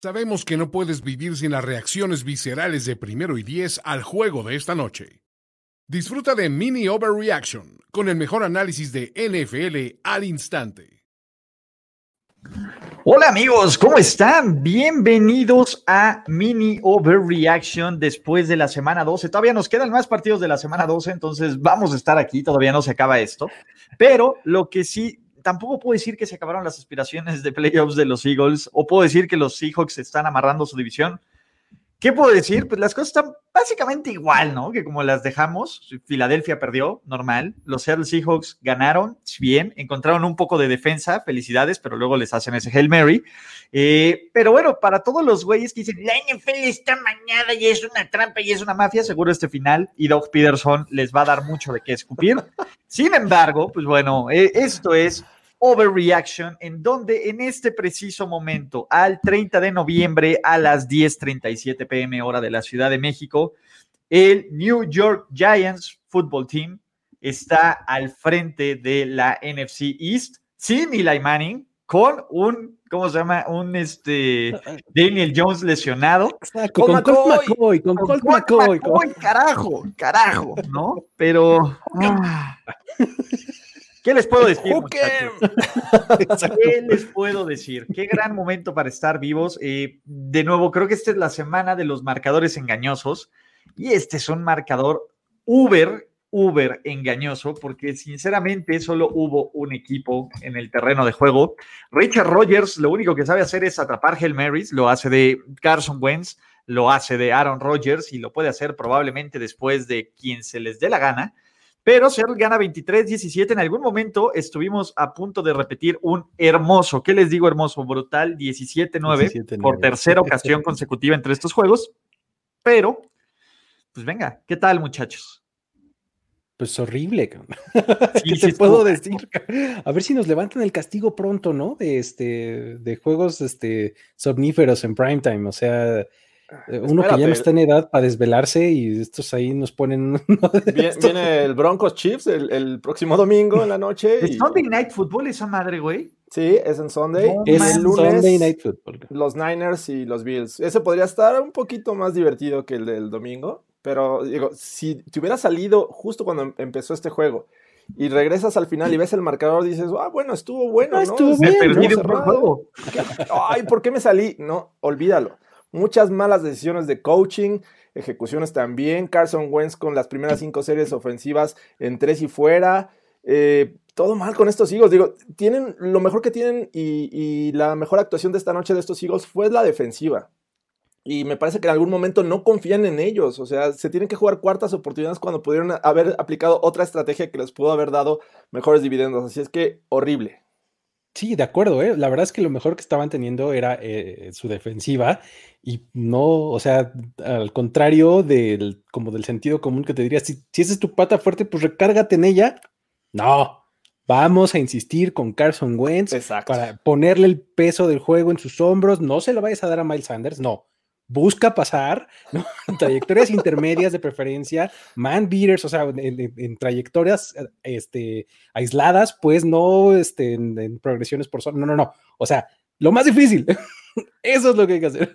Sabemos que no puedes vivir sin las reacciones viscerales de primero y diez al juego de esta noche. Disfruta de Mini Overreaction con el mejor análisis de NFL al instante. Hola amigos, ¿cómo están? Bienvenidos a Mini Overreaction después de la semana 12. Todavía nos quedan más partidos de la semana 12, entonces vamos a estar aquí, todavía no se acaba esto. Pero lo que sí tampoco puedo decir que se acabaron las aspiraciones de playoffs de los Eagles o puedo decir que los Seahawks están amarrando su división. ¿Qué puedo decir? Pues las cosas están básicamente igual, ¿no? Que como las dejamos, Filadelfia perdió, normal. Los Seattle Seahawks ganaron, bien, encontraron un poco de defensa, felicidades, pero luego les hacen ese Hail Mary. Eh, pero bueno, para todos los güeyes que dicen, la NFL está mañana y es una trampa y es una mafia, seguro este final y Doug Peterson les va a dar mucho de qué escupir. Sin embargo, pues bueno, eh, esto es Overreaction, en donde en este preciso momento, al 30 de noviembre a las 10:37 pm hora de la Ciudad de México, el New York Giants Football Team está al frente de la NFC East sin Eli Manning, con un, ¿cómo se llama? Un este Daniel Jones lesionado. con, Colt McCoy, con Colt McCoy. Carajo, carajo, ¿no? Pero. Ah. ¿Qué les puedo decir? ¿Qué les puedo decir? Qué gran momento para estar vivos. Eh, de nuevo, creo que esta es la semana de los marcadores engañosos y este es un marcador uber, uber engañoso porque sinceramente solo hubo un equipo en el terreno de juego. Richard Rogers lo único que sabe hacer es atrapar Hell Marys, lo hace de Carson Wentz, lo hace de Aaron Rodgers y lo puede hacer probablemente después de quien se les dé la gana pero Seattle gana 23-17. En algún momento estuvimos a punto de repetir un hermoso, ¿qué les digo hermoso? Brutal 17-9 por tercera ocasión consecutiva entre estos juegos. Pero, pues venga, ¿qué tal muchachos? Pues horrible, ¿qué te puedo decir? A ver si nos levantan el castigo pronto, ¿no? De este, de juegos este, somníferos en primetime. O sea, eh, uno que ya no está en edad para desvelarse y estos ahí nos ponen. viene, el Broncos Chiefs el, próximo domingo en la noche. ¿Es Sunday Night Football esa madre, güey? Sí, es en Sunday. es el lunes, Sunday Night Football. Los Niners y los Bills. Ese podría estar un poquito más divertido que el del domingo. Pero digo, si te hubiera salido justo cuando em, empezó este juego y regresas al final y ves el marcador, dices, ah, bueno, estuvo bueno, ¿no? Estuvo bien, me perdí un juego. Ay, ¿por qué me salí? No, olvídalo muchas malas decisiones de coaching, ejecuciones también. Carson Wentz con las primeras cinco series ofensivas en tres y fuera. Eh, todo mal con estos Eagles. Digo, tienen lo mejor que tienen y, la mejor actuación de esta noche de estos Eagles fue la defensiva. Y me parece que en algún momento no confían en ellos. O sea, se tienen que jugar cuartas oportunidades cuando pudieron haber aplicado otra estrategia que les pudo haber dado mejores dividendos. Así es que horrible. Sí, de acuerdo, ¿eh? La verdad es que lo mejor que estaban teniendo era eh, su defensiva y no, o sea, al contrario del, como del sentido común que te diría, si, si esa es tu pata fuerte, pues recárgate en ella. No, vamos a insistir con Carson Wentz para ponerle el peso del juego en sus hombros. No se lo vayas a dar a Miles Sanders, no busca pasar, trayectorias intermedias de preferencia, man beaters, o sea, en, trayectorias este, aisladas, pues no este, en, progresiones por zona, no, no, no, o sea, lo más difícil, eso es lo que hay que hacer.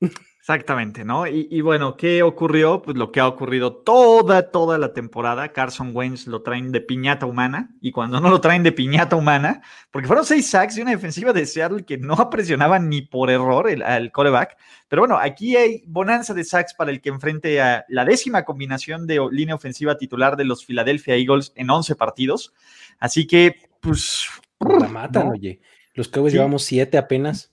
Exactamente, ¿no? Y, bueno, ¿qué ocurrió? Pues lo que ha ocurrido toda, toda la temporada. Carson Wentz lo traen de piñata humana y cuando no lo traen de piñata humana, porque fueron seis sacks de una defensiva de Seattle que no presionaba ni por error el, al coreback. Pero bueno, aquí hay bonanza de sacks para el que enfrente a la décima combinación de línea ofensiva titular de los Philadelphia Eagles en 11 partidos. Así que, pues... La matan, oye. Los Cowboys llevamos siete apenas.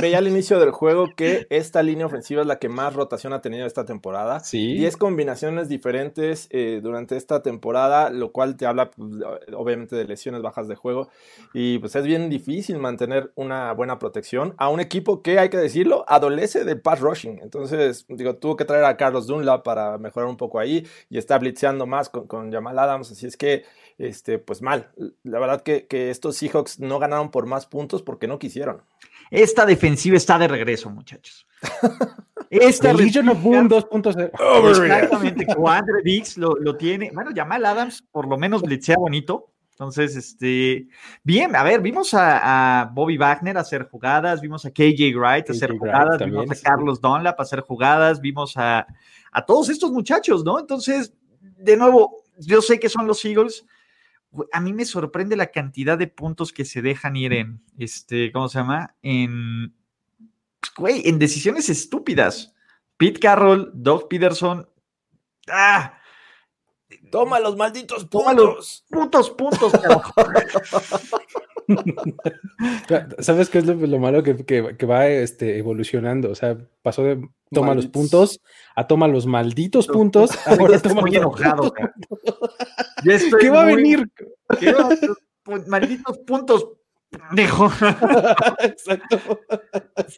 veía al inicio del juego que esta línea ofensiva es la que más rotación ha tenido esta temporada. Sí. Diez combinaciones diferentes eh, durante esta temporada, lo cual te habla pues, obviamente de lesiones bajas de juego. Y pues es bien difícil mantener una buena protección a un equipo que, hay que decirlo, adolece de pass rushing. Entonces, digo, tuvo que traer a Carlos Dunlap para mejorar un poco ahí y está blitzeando más con, con Jamal Adams. Así es que este, pues mal. La verdad que, estos Seahawks no ganaron por más puntos porque no quisieron. Esta defensiva está de regreso, muchachos. Esta Legion of Boom 2.0. Exactamente, Andre Dix lo, lo, tiene. Bueno, Jamal Adams por lo menos blitzea bonito. Entonces, este, bien, a ver, vimos a, Bobby Wagner hacer jugadas, vimos a KJ Wright hacer jugadas, vimos a Carlos Dunlap hacer jugadas, vimos a, a todos estos muchachos, ¿no? Entonces, de nuevo, yo sé que son los Eagles. A mí me sorprende la cantidad de puntos que se dejan ir en, este, ¿cómo se llama? En, güey, en decisiones estúpidas. Pete Carroll, Doug Peterson, ¡ah! Toma los malditos puntos. putos puntos, ¿Sabes qué es lo, malo que, va este, evolucionando? O sea, pasó de toma los puntos a toma los malditos puntos. Ahora toma muy enojado. ¿Qué va a venir? malditos puntos. Dijo. Exacto.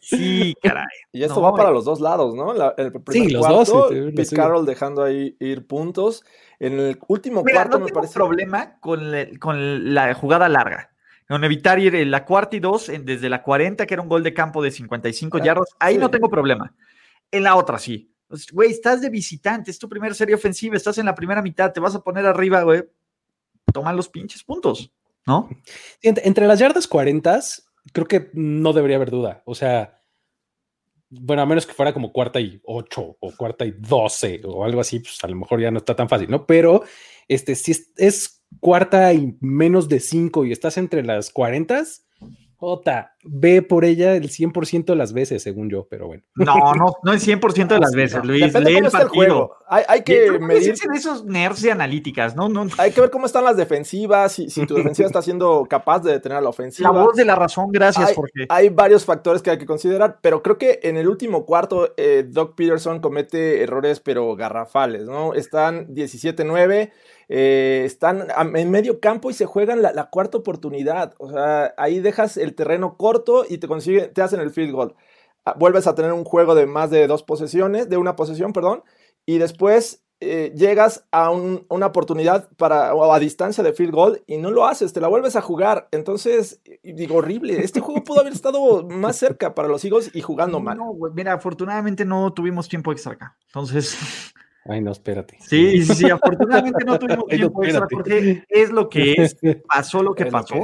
Sí, caray. Y esto va para los dos lados, ¿no? el sí, los dos. Pete Carroll dejando ahí ir puntos. En el último cuarto no me parece. problema con, con la jugada larga. Con evitar ir en la cuarta y dos, desde la 40, que era un gol de campo de 55 yardas, ahí no tengo problema. En la otra sí. Güey, estás de visitante, es tu primera serie ofensiva, estás en la primera mitad, te vas a poner arriba, güey. Toma los pinches puntos, ¿no? Entre las yardas 40, creo que no debería haber duda. O sea, bueno, a menos que fuera como cuarta y ocho o cuarta y doce o algo así, pues a lo mejor ya no está tan fácil, ¿no? Pero este, si es, cuarta y menos de cinco y estás entre las cuarentas, Jota, ve por ella el 100% de las veces, según yo, pero bueno. No, no, no el 100% de las veces, Luis. Lee el partido. Hay, hay que medir. esos nerds de analíticas, ¿no? no, Hay que ver cómo están las defensivas, si, si tu defensiva está siendo capaz de detener a la ofensiva. La voz de la razón, gracias, porque. Hay varios factores que hay que considerar, pero creo que en el último cuarto, eh, Doc Peterson comete errores, pero garrafales, ¿no? Están 17-9. Eh, están en medio campo y se juegan la, cuarta oportunidad. O sea, ahí dejas el terreno corto y te consiguen, te hacen el field goal. Ah, vuelves a tener un juego de más de dos posesiones, de una posesión, perdón, y después eh, llegas a una oportunidad para, o a distancia de field goal y no lo haces, te la vuelves a jugar. Entonces, digo, horrible. Este juego pudo haber estado más cerca para los Eagles y jugando mal. No, mira, afortunadamente no tuvimos tiempo extra acá. Entonces. Ay, no, espérate. Sí, sí, sí, afortunadamente no tuvimos tiempo extra porque es lo que es, pasó lo que pasó.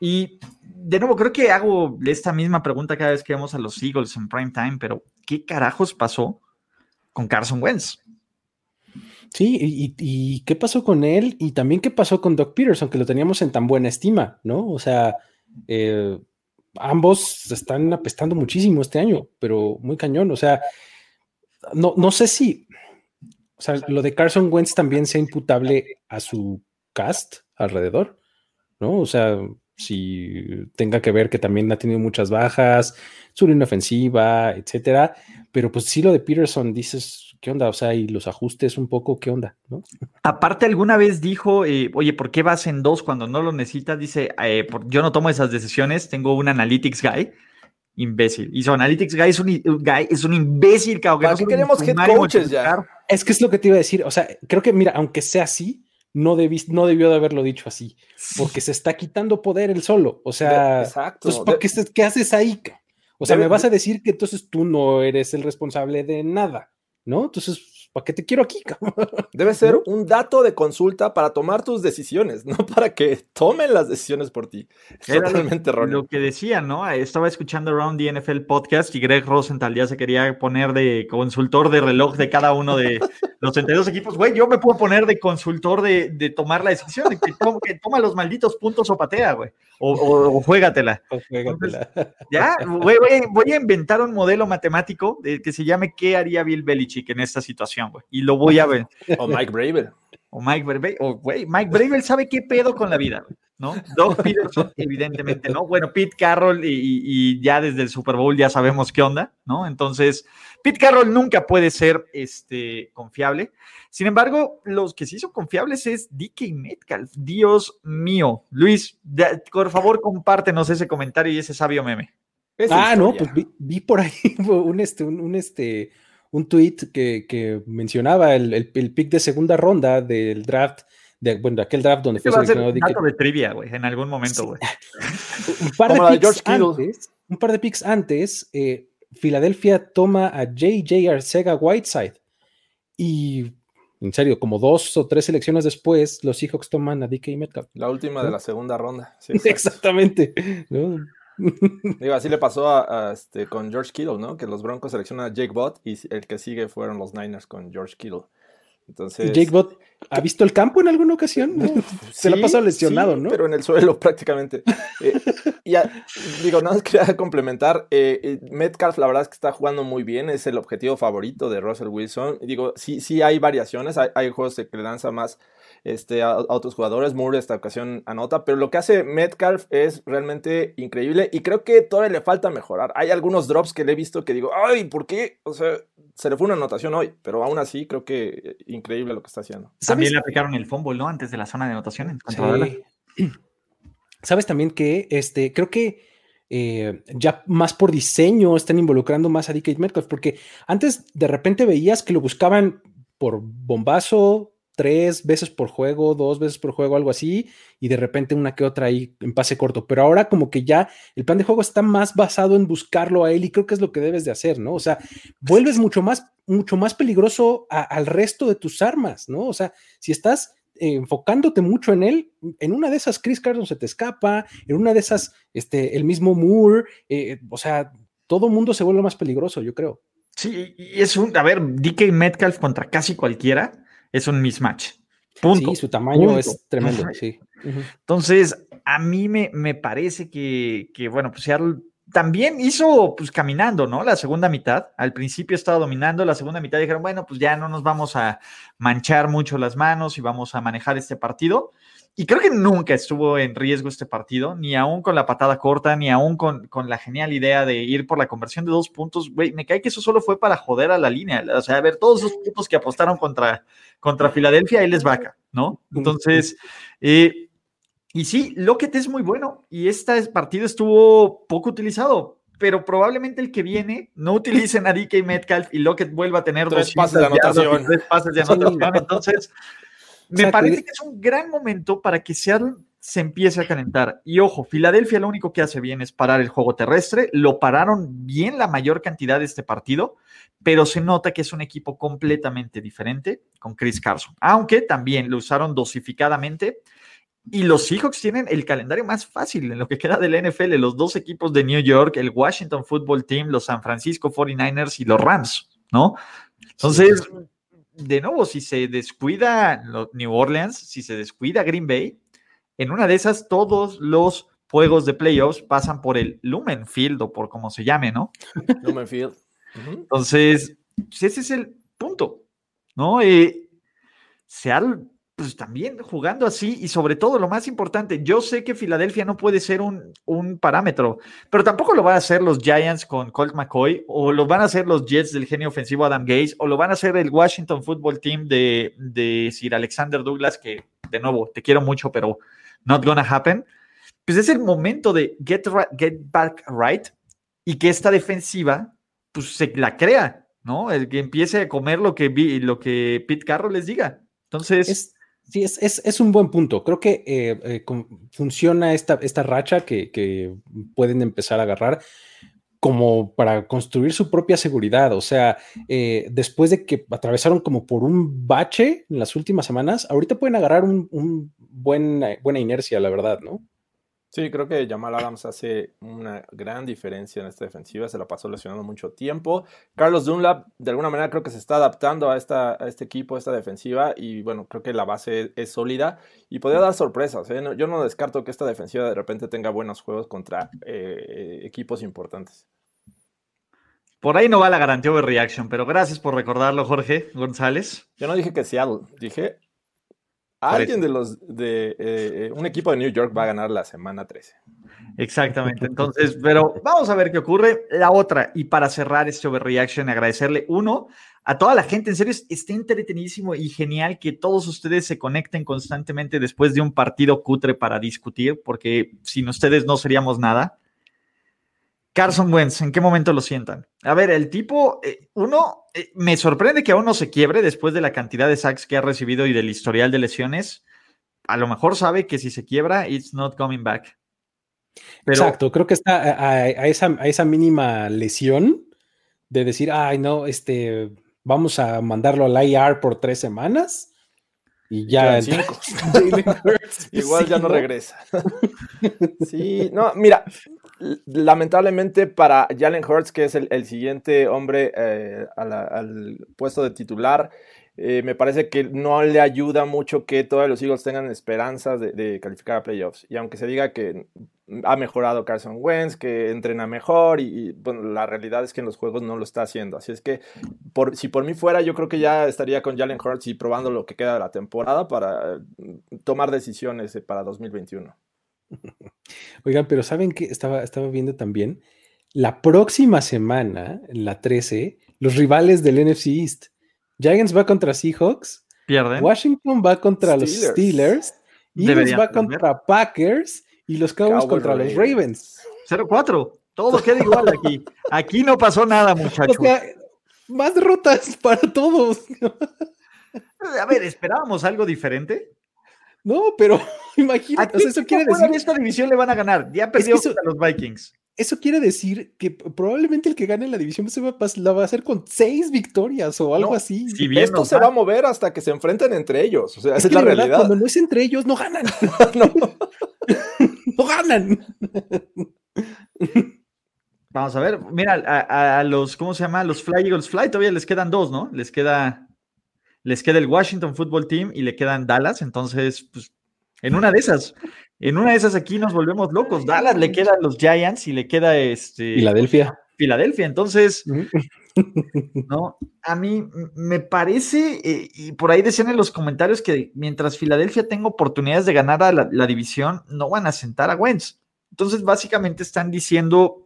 Y de nuevo, creo que hago esta misma pregunta cada vez que vemos a los Eagles en prime time, pero ¿qué carajos pasó con Carson Wentz? Sí, y, qué pasó con él y también qué pasó con Doc Peterson, que lo teníamos en tan buena estima, ¿no? O sea, eh, ambos están apestando muchísimo este año, pero muy cañón. O sea, no, no sé si, o sea, lo de Carson Wentz también sea imputable a su cast alrededor, ¿no? O sea, si tenga que ver que también ha tenido muchas bajas, su línea ofensiva, etcétera. Pero pues sí, lo de Peterson, dices, ¿qué onda? O sea, y los ajustes un poco, ¿qué onda? ¿no? Aparte, alguna vez dijo, eh, oye, ¿por qué vas en dos cuando no lo necesitas? Dice, eh, yo no tomo esas decisiones, tengo un analytics guy imbécil. Y su Analytics Guy es un, guy, es un imbécil, cabrón. ¿Para qué queremos head coaches ya? Es que es lo que te iba a decir. O sea, creo que, mira, aunque sea así, no, no debió de haberlo dicho así. Porque se está quitando poder él solo. O sea, exacto. qué, haces ahí? O sea, me vas a decir que entonces tú no eres el responsable de nada, ¿no? Entonces, ¿para qué te quiero aquí? Debe ser un dato de consulta para tomar tus decisiones, no para que tomen las decisiones por ti. Es totalmente erróneo. Lo que decía, ¿no? Estaba escuchando Around the NFL podcast y Greg Rosenthal ya se quería poner de consultor de reloj de cada uno de los 32 equipos. Güey, yo me puedo poner de consultor de, tomar la decisión, de que, toma, los malditos puntos o patea, güey. O, o, juégatela. ya, güey, voy a inventar un modelo matemático de, que se llame ¿Qué haría Bill Belichick en esta situación? Y lo voy a ver. O Mike Bravel. O Mike Bravel. O, güey, Mike Bravel sabe qué pedo con la vida, ¿no? Doug Peterson, evidentemente, ¿no? Bueno, Pete Carroll y, ya desde el Super Bowl ya sabemos qué onda, ¿no? Entonces, Pete Carroll nunca puede ser este, confiable. Sin embargo, los que sí son confiables es DK Metcalf. Dios mío. Luis, por favor, compártenos ese comentario y ese sabio meme. ah, no, pues vi, por ahí un, este, un, este, un tweet que, mencionaba el, el, pick de segunda ronda del draft, de, bueno, de aquel draft donde fue seleccionado. Un de trivia, güey, en algún momento, güey. un, par de picks antes, un par de picks antes, eh, Filadelfia toma a JJ Arcega Whiteside y En serio, como dos o tres selecciones después, los Seahawks toman a DK Metcalf. La última de la segunda ronda. Sí, Exactamente. ¿no? Digo, así le pasó a, este, con George Kittle, ¿no? Que los Broncos seleccionan a Jake Bott y el que sigue fueron los Niners con George Kittle. Entonces, Jake Bott ha visto el campo en alguna ocasión? Se le ha pasado lesionado, ¿no? Pero en el suelo prácticamente. eh, ya, digo, nada más quería complementar. Eh, eh, Metcalf, la verdad es que está jugando muy bien. Es el objetivo favorito de Russell Wilson. Digo, sí, sí hay variaciones. Hay, hay juegos que le lanza más este, a, a, otros jugadores. Moore esta ocasión anota, pero lo que hace Metcalf es realmente increíble y creo que todavía le falta mejorar. Hay algunos drops que le he visto que digo, ay, ¿por qué? O sea, se le fue una anotación hoy, pero aún así creo que increíble lo que está haciendo. También le aplicaron el fumble, ¿no? Antes de la zona de anotación. Sí. Sabes también que este, creo que eh, ya más por diseño están involucrando más a DK Metcalf, porque antes de repente veías que lo buscaban por bombazo, tres veces por juego, dos veces por juego, algo así, y de repente una que otra ahí en pase corto. Pero ahora como que ya el plan de juego está más basado en buscarlo a él y creo que es lo que debes de hacer, ¿no? O sea, vuelves mucho más, mucho más peligroso a, al resto de tus armas, ¿no? O sea, si estás eh, enfocándote mucho en él, en una de esas Chris Carson se te escapa, en una de esas, este, el mismo Moore, eh, o sea, todo mundo se vuelve más peligroso, yo creo. Sí, y es un, a ver, DK Metcalf contra casi cualquiera es un mismatch. Punto. Sí, su tamaño Punto. es tremendo, sí. Uh -huh. Entonces, a mí me, me parece que, que, bueno, pues Seattle también hizo, pues caminando, ¿no? La segunda mitad. Al principio estaba dominando, la segunda mitad dijeron, bueno, pues ya no nos vamos a manchar mucho las manos y vamos a manejar este partido. Y creo que nunca estuvo en riesgo este partido, ni aún con la patada corta, ni aún con, con la genial idea de ir por la conversión de dos puntos. Güey, me cae que eso solo fue para joder a la línea. O sea, a ver, todos esos puntos que apostaron contra, contra Filadelfia, ahí les vaca, ¿no? Entonces, eh, y sí, Lockett es muy bueno y este partido estuvo poco utilizado, pero probablemente el que viene no utilicen a DK Metcalf y Lockett vuelva a tener tres dos pases de anotación. Tres pases de anotación. Entonces, me Exacto. parece que es un gran momento para que Seattle se empiece a calentar. Y ojo, Filadelfia lo único que hace bien es parar el juego terrestre. Lo pararon bien la mayor cantidad de este partido, pero se nota que es un equipo completamente diferente con Chris Carson. Aunque también lo usaron dosificadamente. Y los Seahawks tienen el calendario más fácil en lo que queda del NFL. Los dos equipos de New York, el Washington Football Team, los San Francisco 49ers y los Rams, ¿no? Entonces, sí de nuevo, si se descuida New Orleans, si se descuida Green Bay, en una de esas todos los juegos de playoffs pasan por el Lumen Field o por como se llame, ¿no? Lumen Field. Uh -huh. Entonces, pues ese es el punto, ¿no? Eh, Seattle, pues también jugando así y sobre todo lo más importante, yo sé que Filadelfia no puede ser un, un, parámetro, pero tampoco lo van a hacer los Giants con Colt McCoy o lo van a hacer los Jets del genio ofensivo Adam Gaze o lo van a hacer el Washington Football Team de, de Sir Alexander Douglas, que de nuevo te quiero mucho, pero not gonna happen. Pues es el momento de get, right, get back right y que esta defensiva pues se la crea, ¿no? El que empiece a comer lo que, lo que Pete Carroll les diga. Entonces... Es Sí, es, es, es, un buen punto. Creo que eh, eh, funciona esta, esta racha que, que, pueden empezar a agarrar como para construir su propia seguridad. O sea, eh, después de que atravesaron como por un bache en las últimas semanas, ahorita pueden agarrar un, un buen, buena inercia, la verdad, ¿no? Sí, creo que Jamal Adams hace una gran diferencia en esta defensiva, se la pasó lesionando mucho tiempo. Carlos Dunlap, de alguna manera, creo que se está adaptando a, esta, a este equipo, a esta defensiva, y bueno, creo que la base es, es sólida y podría dar sorpresas. ¿eh? No, yo no descarto que esta defensiva de repente tenga buenos juegos contra eh, equipos importantes. Por ahí no va la garantía de reaction, pero gracias por recordarlo, Jorge González. Yo no dije que Seattle, dije Alguien de los de eh, un equipo de New York va a ganar la semana 13. Exactamente. Entonces, pero vamos a ver qué ocurre. La otra, y para cerrar este overreaction, agradecerle uno a toda la gente. En serio, está entretenidísimo y genial que todos ustedes se conecten constantemente después de un partido cutre para discutir, porque sin ustedes no seríamos nada. Carson Wentz, ¿en qué momento lo sientan? A ver, el tipo, eh, uno, eh, me sorprende que aún no se quiebre después de la cantidad de sacks que ha recibido y del historial de lesiones. A lo mejor sabe que si se quiebra, it's not coming back. Pero, Exacto, creo que está a, a, esa, a esa mínima lesión de decir, ay, no, este, vamos a mandarlo al IR por tres semanas y ya. Igual ya no regresa. sí, no, mira, lamentablemente para Jalen Hurts, que es el, siguiente hombre eh, al puesto de titular, eh, me parece que no le ayuda mucho que todos los Eagles tengan esperanzas de, calificar a playoffs. Y aunque se diga que ha mejorado Carson Wentz, que entrena mejor, y, bueno, la realidad es que en los juegos no lo está haciendo. Así es que por, si por mí fuera, yo creo que ya estaría con Jalen Hurts y probando lo que queda de la temporada para mm, tomar decisiones eh, para 2021. Oigan, pero ¿saben qué? Estaba, estaba viendo también. La próxima semana, la 13, los rivales del NFC East Giants va contra Seahawks. Pierden. Washington va contra los Steelers. Eagles va contra Packers. Y los Cowboys, contra los Ravens. 0-4. Todo queda igual aquí. Aquí no pasó nada, muchachos. más derrotas para todos. A ver, ¿esperábamos algo diferente? No, pero imagínate. eso quiere decir. esta división le van a ganar. Ya perdió a los Vikings eso quiere decir que probablemente el que gane la división se va, la va a hacer con seis victorias o algo así. Esto se va a mover hasta que se enfrenten entre ellos. O sea, es, la realidad. Cuando no es entre ellos, no ganan. no. ganan. Vamos a ver, mira, a, los, ¿cómo se llama? Los Fly Eagles Fly todavía les quedan dos, ¿no? Les queda, les queda el Washington Football Team y le quedan Dallas, entonces, pues, en una de esas, en una de esas aquí nos volvemos locos. Dallas le quedan los Giants y le queda este. Filadelfia. Filadelfia. Entonces, no, a mí me parece, eh, y por ahí decían en los comentarios que mientras Filadelfia tenga oportunidades de ganar a la, división, no van a sentar a Wentz. Entonces, básicamente están diciendo,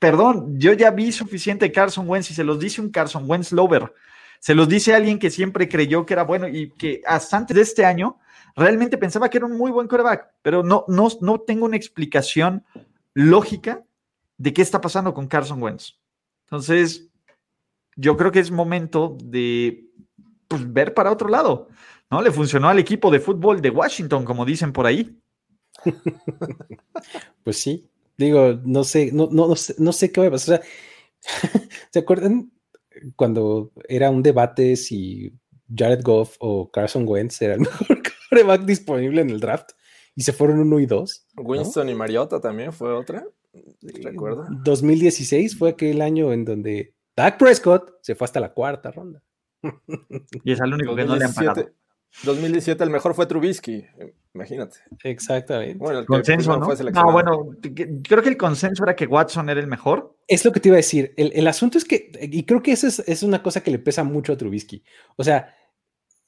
perdón, yo ya vi suficiente Carson Wentz y se los dice un Carson Wentz lover. Se los dice alguien que siempre creyó que era bueno y que hasta antes de este año realmente pensaba que era un muy buen quarterback, pero no, no, no tengo una explicación lógica de qué está pasando con Carson Wentz. Entonces, yo creo que es momento de pues, ver para otro lado. ¿no? Le funcionó al equipo de fútbol de Washington, como dicen por ahí. Pues sí, digo, no sé, no, no, no, sé, no sé qué va a pasar. ¿Se acuerdan cuando era un debate si Jared Goff o Carson Wentz era el mejor coreback disponible en el draft y se fueron uno y dos. Winston y Mariota también fue otra. ¿Recuerdo? 2016 fue aquel año en donde Dak Prescott se fue hasta la cuarta ronda. Y es el único que no le han pagado. 2017 el mejor fue Trubisky, imagínate. Exactamente. Bueno, el consenso, ¿no? no, bueno, creo que el consenso era que Watson era el mejor. Es lo que te iba a decir. El, asunto es que, y creo que eso es, es, una cosa que le pesa mucho a Trubisky. O sea,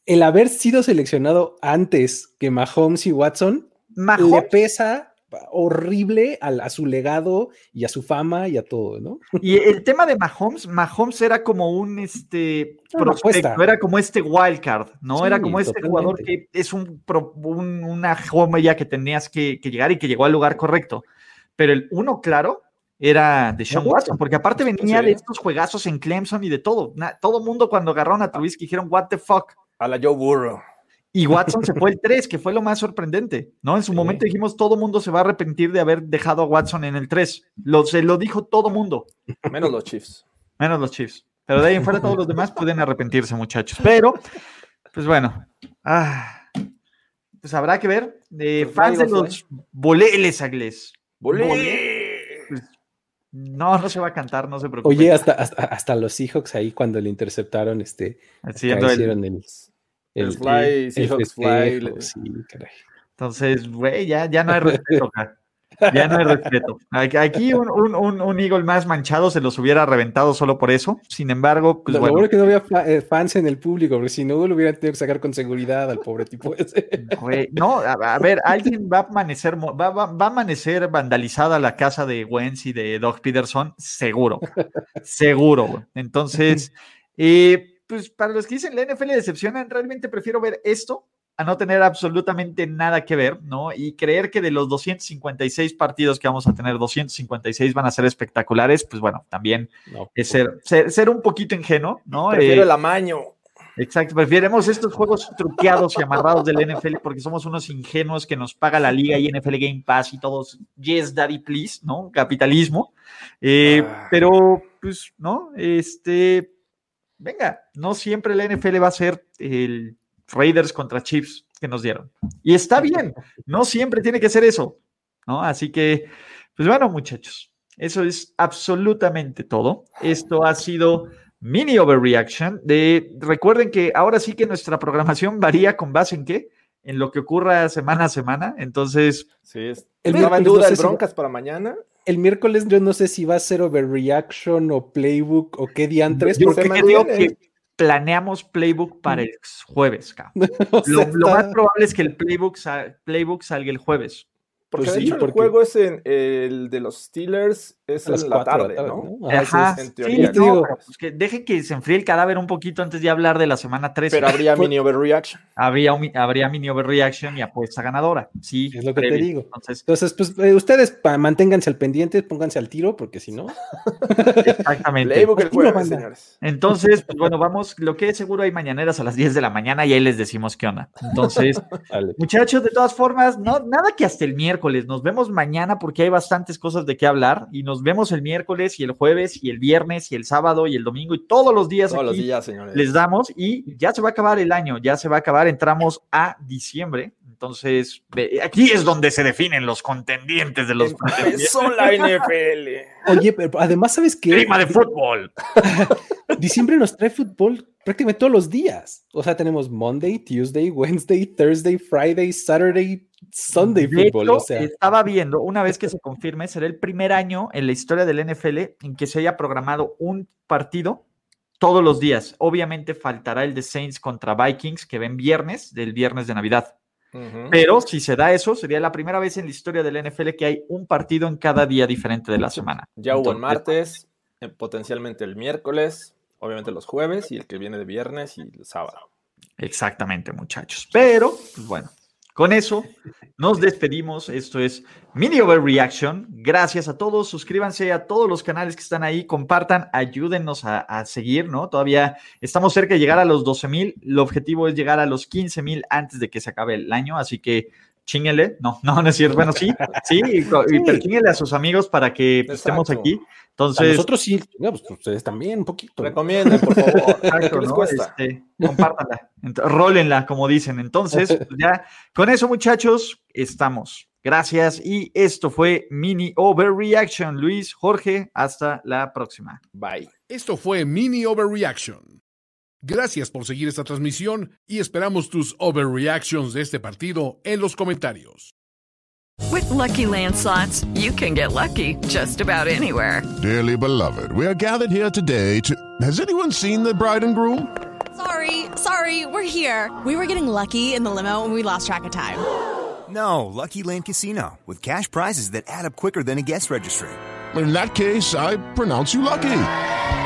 el haber sido seleccionado antes que Mahomes y Watson le pesa horrible a, su legado y a su fama y a todo, ¿no? Y el tema de Mahomes, Mahomes era como un este prospecto, era como este wildcard, ¿no? era como este jugador que es un, una joya que tenías que, llegar y que llegó al lugar correcto. Pero el uno claro era de Sean Watson, porque aparte venía de estos juegazos en Clemson y de todo. todo mundo cuando agarraron a Trubisky dijeron, what the fuck. A la Joe Burrow. Y Watson se fue el 3, que fue lo más sorprendente, ¿no? En su momento dijimos, todo mundo se va a arrepentir de haber dejado a Watson en el 3. Lo, se lo dijo todo mundo. Menos los Chiefs. Menos los Chiefs. Pero de ahí en fuera todos los demás pueden arrepentirse, muchachos. Pero, pues bueno. Ah, pues habrá que ver. de pues fans de los boleles, Agles. Pues, no, no se va a cantar, no se preocupe. Oye, hasta, hasta, los Seahawks ahí cuando le interceptaron, este, hicieron el, el, Fly, Seahawks Fly. Entonces, güey, ya, ya no hay respeto acá. Ya no hay respeto. Aquí un, un, un, Eagle más manchado se los hubiera reventado solo por eso. Sin embargo, pues lo, bueno. que no había eh, fans en el público, porque si no lo hubieran tenido que sacar con seguridad al pobre tipo ese. no, a, ver, alguien va a amanecer, va, va, va, a amanecer vandalizada la casa de Wentz y de Doug Peterson, seguro. seguro. Entonces, eh, pues para los que dicen la NFL decepcionan, realmente prefiero ver esto a no tener absolutamente nada que ver, ¿no? Y creer que de los 256 partidos que vamos a tener, 256 van a ser espectaculares, pues bueno, también es ser, ser, un poquito ingenuo, ¿no? Prefiero eh, el amaño. Exacto, preferiremos estos juegos truqueados y amarrados del NFL porque somos unos ingenuos que nos paga la liga y NFL Game Pass y todos, yes, daddy, please, ¿no? Capitalismo. Eh, ah. Pero, pues, ¿no? Este, venga, no siempre la NFL va a ser el Raiders contra Chiefs que nos dieron. Y está bien, no siempre tiene que ser eso, ¿no? Así que, pues bueno, muchachos, eso es absolutamente todo. Esto ha sido mini overreaction. De, recuerden que ahora sí que nuestra programación varía con base en qué? En lo que ocurra semana a semana. Entonces, sí, es, el estaba en duda el Broncas para mañana. El miércoles yo no sé si va a ser overreaction o playbook o qué día antes. Porque creo que planeamos playbook para el jueves. lo, más probable es que el playbook, playbook salga el jueves. Porque pues de hecho el juego es en el de los Steelers es en la tarde, ¿no? Ajá, en teoría. Sí, digo, pues que deje que se enfríe el cadáver un poquito antes de hablar de la semana 13. Pero habría mini overreaction. Habría, habría mini overreaction y apuesta ganadora. Sí, es lo que te digo. Entonces, pues eh, ustedes manténganse al pendiente, pónganse al tiro, porque si no. Exactamente. El jueves, señores. Entonces, pues bueno, vamos. Lo que es seguro hay mañaneras a las 10 de la mañana y ahí les decimos qué onda. Entonces, muchachos, de todas formas, no, nada que hasta el miércoles. Nos vemos mañana porque hay bastantes cosas de qué hablar y nos vemos el miércoles y el jueves y el viernes y el sábado y el domingo y todos los días. Todos los días, señores. Les damos y ya se va a acabar el año, ya se va a acabar, entramos a diciembre. Entonces, aquí es donde se definen los contendientes de los. Son la NFL. Oye, pero además, ¿sabes qué? Clima de fútbol. Diciembre nos trae fútbol prácticamente todos los días. O sea, tenemos Monday, Tuesday, Wednesday, Thursday, Friday, Saturday, Sunday fútbol. o sea. Estaba viendo, una vez que se confirme, será el primer año en la historia del NFL en que se haya programado un partido todos los días. Obviamente faltará el de Saints contra Vikings, que ven viernes, del viernes de Navidad. Pero si se da eso, sería la primera vez en la historia del NFL que hay un partido en cada día diferente de la semana. Ya hubo el martes, eh, potencialmente el miércoles, obviamente los jueves y el que viene de viernes y el sábado. Exactamente, muchachos. Pero, pues bueno, con eso nos despedimos. Esto es Mini Overreaction. Gracias a todos. Suscríbanse a todos los canales que están ahí. Compartan, ayúdennos a, seguir, ¿no? Todavía estamos cerca de llegar a los 12 mil. El objetivo es llegar a los 15 mil antes de que se acabe el año. Así que chínguele. No, no, no es cierto. Bueno, sí, sí, y, pero a sus amigos para que estemos aquí. Entonces, nosotros sí, pues ustedes también un poquito. Recomienden, por favor. Exacto, ¿no? Este, compártanla, rólenla, como dicen. Entonces, pues ya con eso, muchachos, estamos. Gracias. Y esto fue Mini Overreaction. Luis, Jorge, hasta la próxima. Bye. Esto fue Mini Overreaction. Gracias por seguir esta transmisión y esperamos tus overreactions de este partido en los comentarios. With lucky landslots, you can get lucky just about anywhere. Dearly beloved, we are gathered here today to. Has anyone seen the bride and groom? Sorry, sorry, we're here. We were getting lucky in the limo and we lost track of time. No, Lucky Land Casino, with cash prizes that add up quicker than a guest registry. In that case, I pronounce you lucky.